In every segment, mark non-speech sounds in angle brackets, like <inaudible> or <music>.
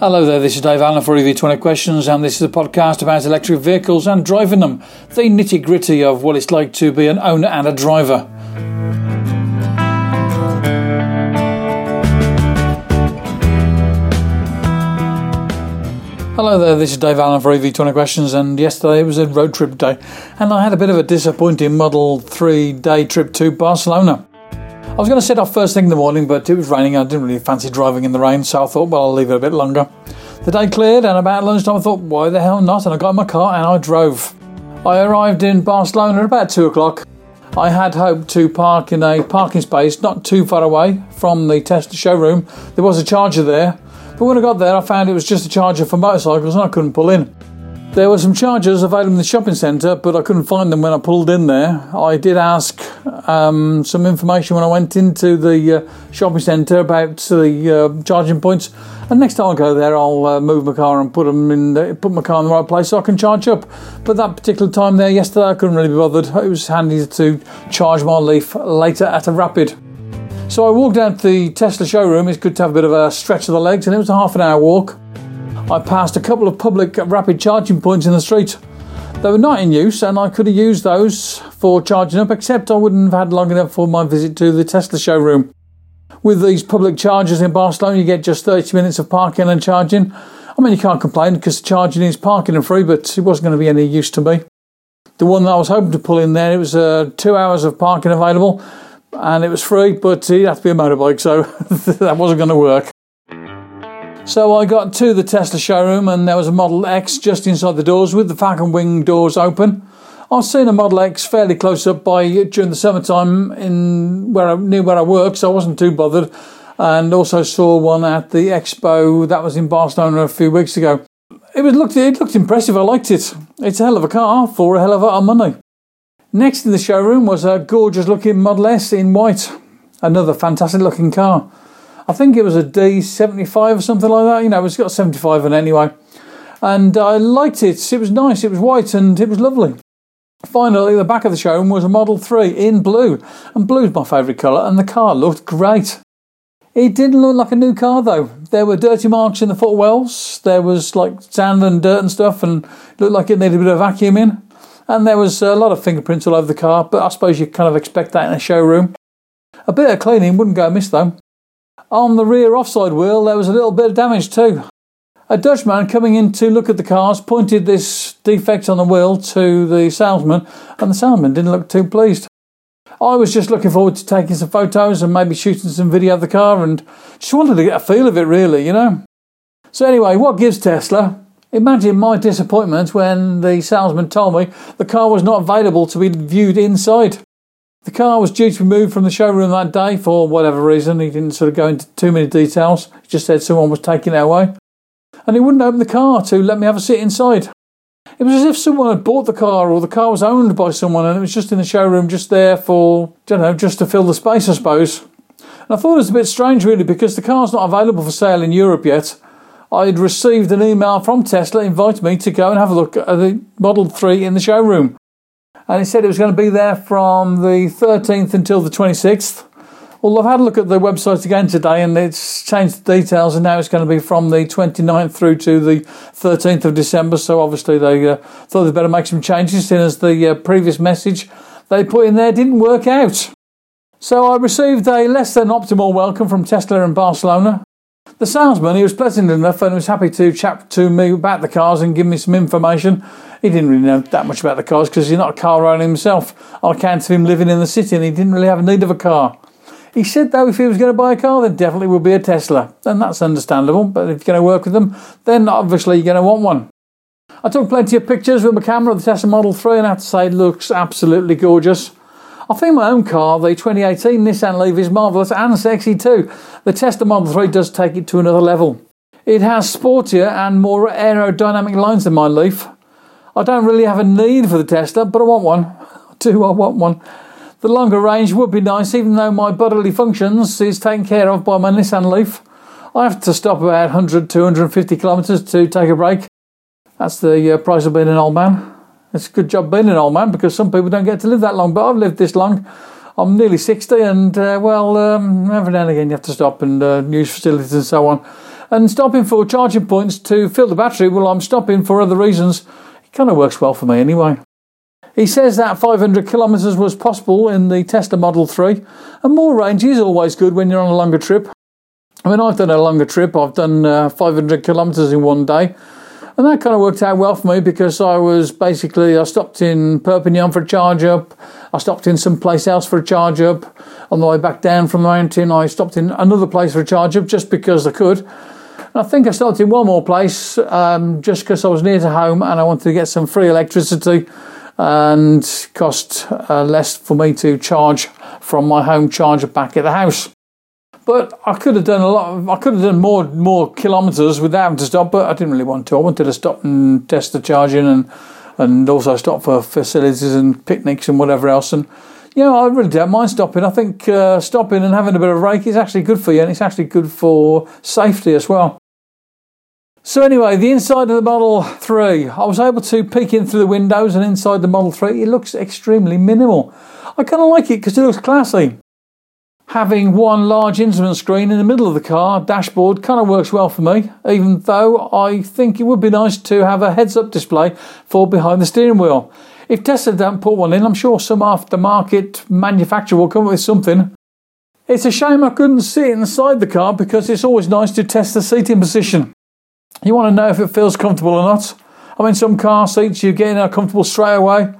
Hello there, this is Dave Allen for EV20 Questions, and this is a podcast about electric vehicles and driving them, the nitty gritty of what it's like to be an owner and a driver. Hello there, this is Dave Allen for EV20 Questions, and yesterday was a road trip day, and I had a bit of a disappointing Model 3 day trip to Barcelona. I was going to set off first thing in the morning, but it was raining. I didn't really fancy driving in the rain, so I thought, well, I'll leave it a bit longer. The day cleared, and about lunchtime, I thought, why the hell not? And I got in my car and I drove. I arrived in Barcelona at about two o'clock. I had hoped to park in a parking space not too far away from the Tesla showroom. There was a charger there, but when I got there, I found it was just a charger for motorcycles and I couldn't pull in. There were some chargers available in the shopping centre, but I couldn't find them when I pulled in there. I did ask um, some information when I went into the uh, shopping centre about the uh, charging points, and next time I go there, I'll uh, move my car and put them in, the, put my car in the right place so I can charge up. But that particular time there yesterday, I couldn't really be bothered. It was handy to charge my Leaf later at a rapid. So I walked out to the Tesla showroom. It's good to have a bit of a stretch of the legs, and it was a half an hour walk. I passed a couple of public rapid charging points in the street. They were not in use, and I could have used those for charging up, except I wouldn't have had long enough for my visit to the Tesla showroom. With these public chargers in Barcelona, you get just 30 minutes of parking and charging. I mean, you can't complain because charging is parking and free, but it wasn't going to be any use to me. The one that I was hoping to pull in there, it was uh, two hours of parking available, and it was free, but it had to be a motorbike, so <laughs> that wasn't going to work. So I got to the Tesla showroom and there was a Model X just inside the doors with the Falcon Wing doors open. I've seen a Model X fairly close up by during the summertime in where I, near where I work, so I wasn't too bothered. And also saw one at the expo that was in Barcelona a few weeks ago. It was looked it looked impressive. I liked it. It's a hell of a car for a hell of a lot of money. Next in the showroom was a gorgeous looking Model S in white. Another fantastic looking car. I think it was a D75 or something like that. You know, it's got 75 in anyway. And I liked it. It was nice. It was white and it was lovely. Finally, the back of the showroom was a Model 3 in blue. And blue's my favourite colour, and the car looked great. It didn't look like a new car though. There were dirty marks in the footwells. There was like sand and dirt and stuff, and looked like it needed a bit of vacuuming. And there was a lot of fingerprints all over the car, but I suppose you kind of expect that in a showroom. A bit of cleaning wouldn't go amiss though. On the rear offside wheel, there was a little bit of damage too. A Dutchman coming in to look at the cars pointed this defect on the wheel to the salesman, and the salesman didn't look too pleased. I was just looking forward to taking some photos and maybe shooting some video of the car and just wanted to get a feel of it, really, you know. So, anyway, what gives Tesla? Imagine my disappointment when the salesman told me the car was not available to be viewed inside. The car was due to be moved from the showroom that day for whatever reason. He didn't sort of go into too many details. He just said someone was taking it away. And he wouldn't open the car to let me have a sit inside. It was as if someone had bought the car or the car was owned by someone and it was just in the showroom, just there for, I don't know, just to fill the space, I suppose. And I thought it was a bit strange, really, because the car's not available for sale in Europe yet. I'd received an email from Tesla inviting me to go and have a look at the Model 3 in the showroom and it said it was going to be there from the 13th until the 26th. Well, I've had a look at the website again today and it's changed the details, and now it's going to be from the 29th through to the 13th of December. So, obviously, they uh, thought they'd better make some changes, since as the uh, previous message they put in there didn't work out. So, I received a less than optimal welcome from Tesla in Barcelona. The salesman, he was pleasant enough and was happy to chat to me about the cars and give me some information. He didn't really know that much about the cars because he's not a car owner himself. On account of him living in the city and he didn't really have a need of a car. He said, though, if he was going to buy a car, then definitely would be a Tesla. And that's understandable, but if you're going to work with them, then obviously you're going to want one. I took plenty of pictures with my camera of the Tesla Model 3 and I have to say it looks absolutely gorgeous. I think my own car, the 2018 Nissan Leaf, is marvellous and sexy too. The Tesla Model 3 does take it to another level. It has sportier and more aerodynamic lines than my Leaf. I don't really have a need for the Tesla, but I want one. <laughs> Do I want one? The longer range would be nice, even though my bodily functions is taken care of by my Nissan Leaf. I have to stop about 100 250 kilometres to take a break. That's the uh, price of being an old man. It's a good job being an old man because some people don't get to live that long, but I've lived this long. I'm nearly 60, and uh, well, um, every now and again you have to stop and uh, use facilities and so on. And stopping for charging points to fill the battery, well, I'm stopping for other reasons. It kind of works well for me anyway. He says that 500 kilometres was possible in the Tesla Model 3, and more range is always good when you're on a longer trip. I mean, I've done a longer trip, I've done uh, 500 kilometres in one day, and that kind of worked out well for me because I was basically, I stopped in Perpignan for a charge up, I stopped in some place else for a charge up. On the way back down from the mountain, I stopped in another place for a charge up just because I could. And I think I stopped in one more place um, just because I was near to home and I wanted to get some free electricity and cost uh, less for me to charge from my home charger back at the house. But I could have done a lot. Of, I could have done more more kilometres without having to stop, but I didn't really want to. I wanted to stop and test the charging and and also stop for facilities and picnics and whatever else. And you know, I really don't mind stopping. I think uh, stopping and having a bit of break is actually good for you, and it's actually good for safety as well. So anyway, the inside of the Model 3, I was able to peek in through the windows and inside the Model 3, it looks extremely minimal. I kind of like it because it looks classy having one large instrument screen in the middle of the car dashboard kind of works well for me, even though I think it would be nice to have a heads up display for behind the steering wheel. If Tesla don't put one in, I'm sure some aftermarket manufacturer will come up with something. It's a shame I couldn't sit inside the car because it's always nice to test the seating position. You want to know if it feels comfortable or not. I mean, some car seats you get in are comfortable straight away,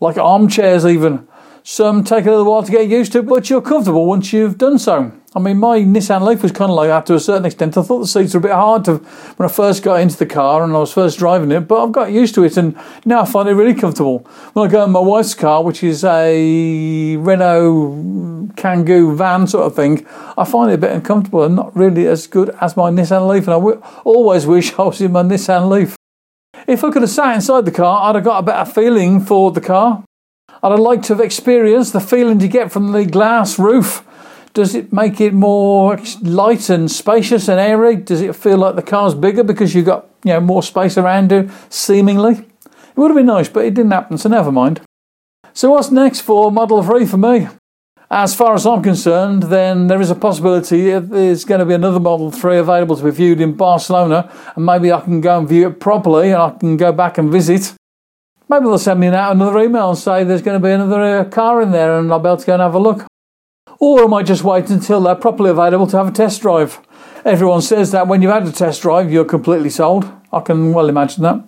like armchairs even. Some take a little while to get used to, but you're comfortable once you've done so. I mean, my Nissan Leaf was kind of like that to a certain extent. I thought the seats were a bit hard to when I first got into the car and I was first driving it, but I've got used to it and now I find it really comfortable. When I go in my wife's car, which is a Renault Kangoo van sort of thing, I find it a bit uncomfortable and not really as good as my Nissan Leaf. And I w- always <laughs> wish I was in my Nissan Leaf. If I could have sat inside the car, I'd have got a better feeling for the car. I'd like to have experienced the feeling you get from the glass roof. Does it make it more light and spacious and airy? Does it feel like the car's bigger because you've got you know more space around you, seemingly? It would have been nice, but it didn't happen, so never mind. So what's next for Model 3 for me? As far as I'm concerned, then there is a possibility there's going to be another Model 3 available to be viewed in Barcelona, and maybe I can go and view it properly and I can go back and visit. Maybe they'll send me out another email and say there's going to be another uh, car in there and I'll be able to go and have a look. Or I might just wait until they're properly available to have a test drive. Everyone says that when you've had a test drive, you're completely sold. I can well imagine that.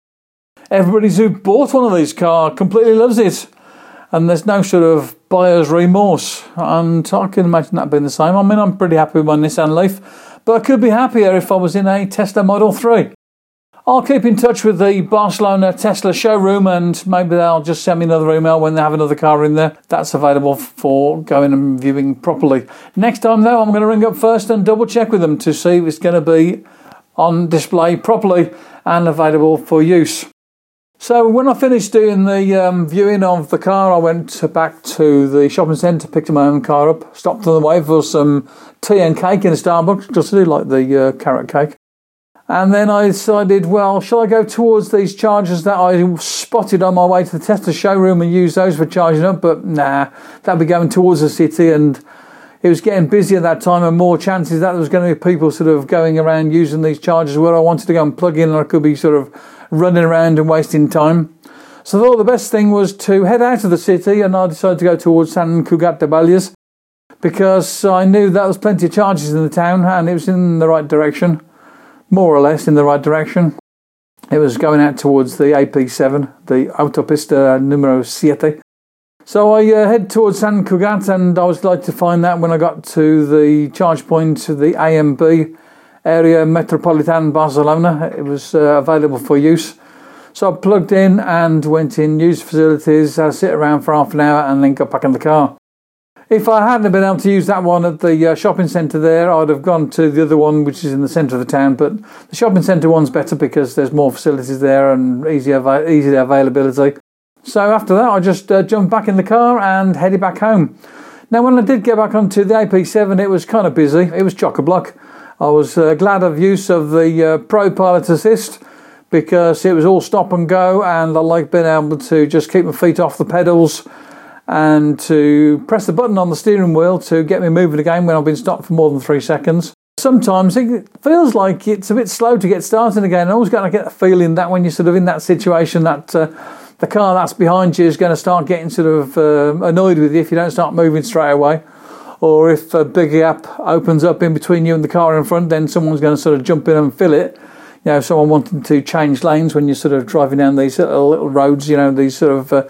Everybody who bought one of these cars completely loves it. And there's no sort of buyer's remorse. And I can imagine that being the same. I mean, I'm pretty happy with my Nissan Leaf, but I could be happier if I was in a Tesla Model 3. I'll keep in touch with the Barcelona Tesla showroom and maybe they'll just send me another email when they have another car in there. That's available for going and viewing properly. Next time, though, I'm going to ring up first and double check with them to see if it's going to be on display properly and available for use. So when I finished doing the um, viewing of the car, I went back to the shopping centre, picked my own car up, stopped on the way for some tea and cake in a Starbucks, just to do like the uh, carrot cake. And then I decided, well, shall I go towards these chargers that I spotted on my way to the Tesla showroom and use those for charging up? But nah, that'd be going towards the city and it was getting busy at that time and more chances that there was going to be people sort of going around using these chargers where I wanted to go and plug in and I could be sort of running around and wasting time. So I thought the best thing was to head out of the city and I decided to go towards San Cugat de Bages because I knew that there was plenty of charges in the town and it was in the right direction more or less in the right direction. It was going out towards the AP7, the Autopista Numero Siete. So I uh, head towards San Cugat, and I was glad to find that when I got to the charge point, of the AMB area Metropolitan Barcelona. It was uh, available for use. So I plugged in and went in, used facilities, I sit around for half an hour, and then got back in the car. If I hadn't been able to use that one at the uh, shopping centre there, I'd have gone to the other one, which is in the centre of the town. But the shopping centre one's better because there's more facilities there and easier, easier availability. So after that, I just uh, jumped back in the car and headed back home. Now, when I did get back onto the AP7, it was kind of busy. It was chock a block. I was uh, glad of use of the uh, Pro Pilot Assist because it was all stop and go, and I like being able to just keep my feet off the pedals and to press the button on the steering wheel to get me moving again when I've been stopped for more than three seconds. Sometimes it feels like it's a bit slow to get started again. I always got to get the feeling that when you're sort of in that situation, that uh, the car that's behind you is going to start getting sort of uh, annoyed with you if you don't start moving straight away. Or if a big gap opens up in between you and the car in front, then someone's going to sort of jump in and fill it you know, someone wanting to change lanes when you're sort of driving down these little, little roads, you know, these sort of. Uh,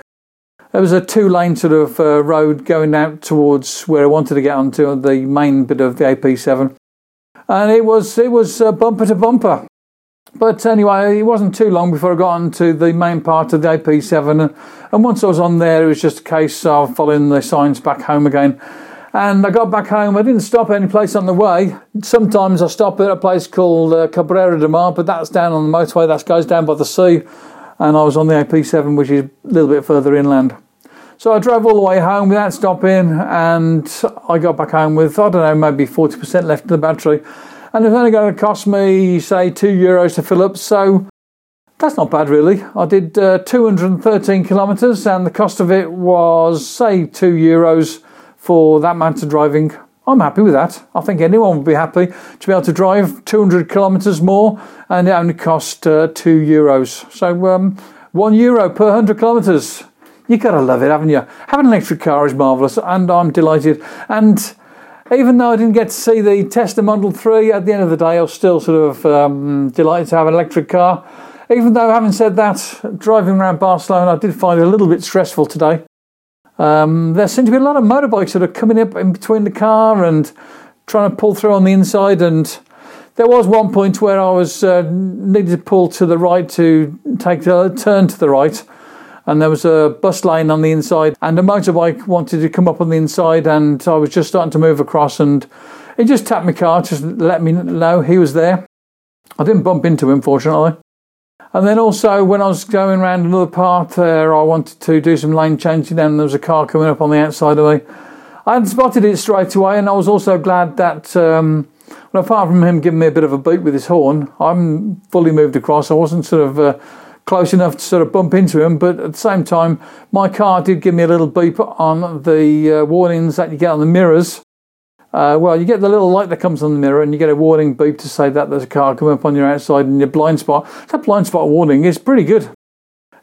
there was a two lane sort of uh, road going out towards where I wanted to get onto the main bit of the AP7. And it was it was uh, bumper to bumper. But anyway, it wasn't too long before I got onto the main part of the AP7. And once I was on there, it was just a case of following the signs back home again. And I got back home. I didn't stop any place on the way. Sometimes I stop at a place called uh, Cabrera de Mar, but that's down on the motorway. That goes down by the sea. And I was on the AP7, which is a little bit further inland. So I drove all the way home without stopping, and I got back home with, I don't know, maybe 40% left in the battery. And it's only going to cost me, say, two euros to fill up. So that's not bad, really. I did uh, 213 kilometres, and the cost of it was, say, two euros for that amount of driving. I'm happy with that. I think anyone would be happy to be able to drive 200 kilometres more and it only cost uh, two euros. So, um, one euro per 100 kilometres. You gotta love it, haven't you? Having an electric car is marvellous and I'm delighted. And even though I didn't get to see the Tesla Model 3, at the end of the day, I was still sort of um, delighted to have an electric car. Even though, having said that, driving around Barcelona, I did find it a little bit stressful today. Um, there seem to be a lot of motorbikes that are coming up in between the car and trying to pull through on the inside. And there was one point where I was uh, needed to pull to the right to take a turn to the right, and there was a bus lane on the inside, and a motorbike wanted to come up on the inside, and I was just starting to move across, and he just tapped my car, just let me know he was there. I didn't bump into him, fortunately. And then also, when I was going around another part there, I wanted to do some lane changing, and there was a car coming up on the outside of me. I hadn't spotted it straight away, and I was also glad that, um, well, apart from him giving me a bit of a beat with his horn, I'm fully moved across. I wasn't sort of uh, close enough to sort of bump into him, but at the same time, my car did give me a little beep on the uh, warnings that you get on the mirrors. Uh, well, you get the little light that comes on the mirror, and you get a warning beep to say that there's a car coming up on your outside and your blind spot. That blind spot warning is pretty good.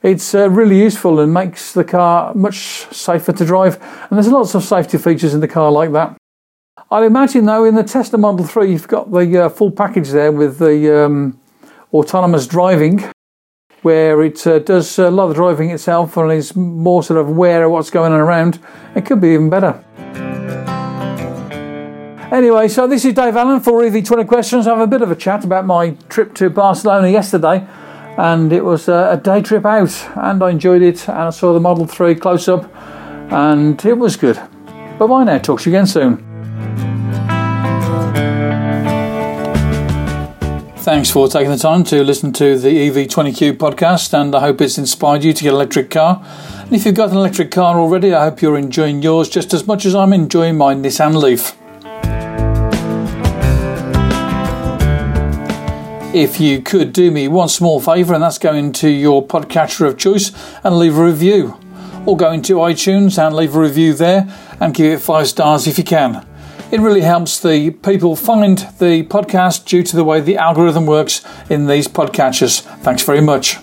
It's uh, really useful and makes the car much safer to drive. And there's lots of safety features in the car like that. I'd imagine, though, in the Tesla Model 3, you've got the uh, full package there with the um, autonomous driving, where it uh, does a lot of driving itself and is more sort of aware of what's going on around. It could be even better. Anyway, so this is Dave Allen for EV20 Questions. I have a bit of a chat about my trip to Barcelona yesterday, and it was a day trip out, and I enjoyed it. And I saw the Model 3 close up, and it was good. Bye bye now, talk to you again soon. Thanks for taking the time to listen to the EV20Q podcast, and I hope it's inspired you to get an electric car. And if you've got an electric car already, I hope you're enjoying yours just as much as I'm enjoying my Nissan Leaf. if you could do me one small favour, and that's go into your podcatcher of choice and leave a review. Or go into iTunes and leave a review there and give it five stars if you can. It really helps the people find the podcast due to the way the algorithm works in these podcatchers. Thanks very much.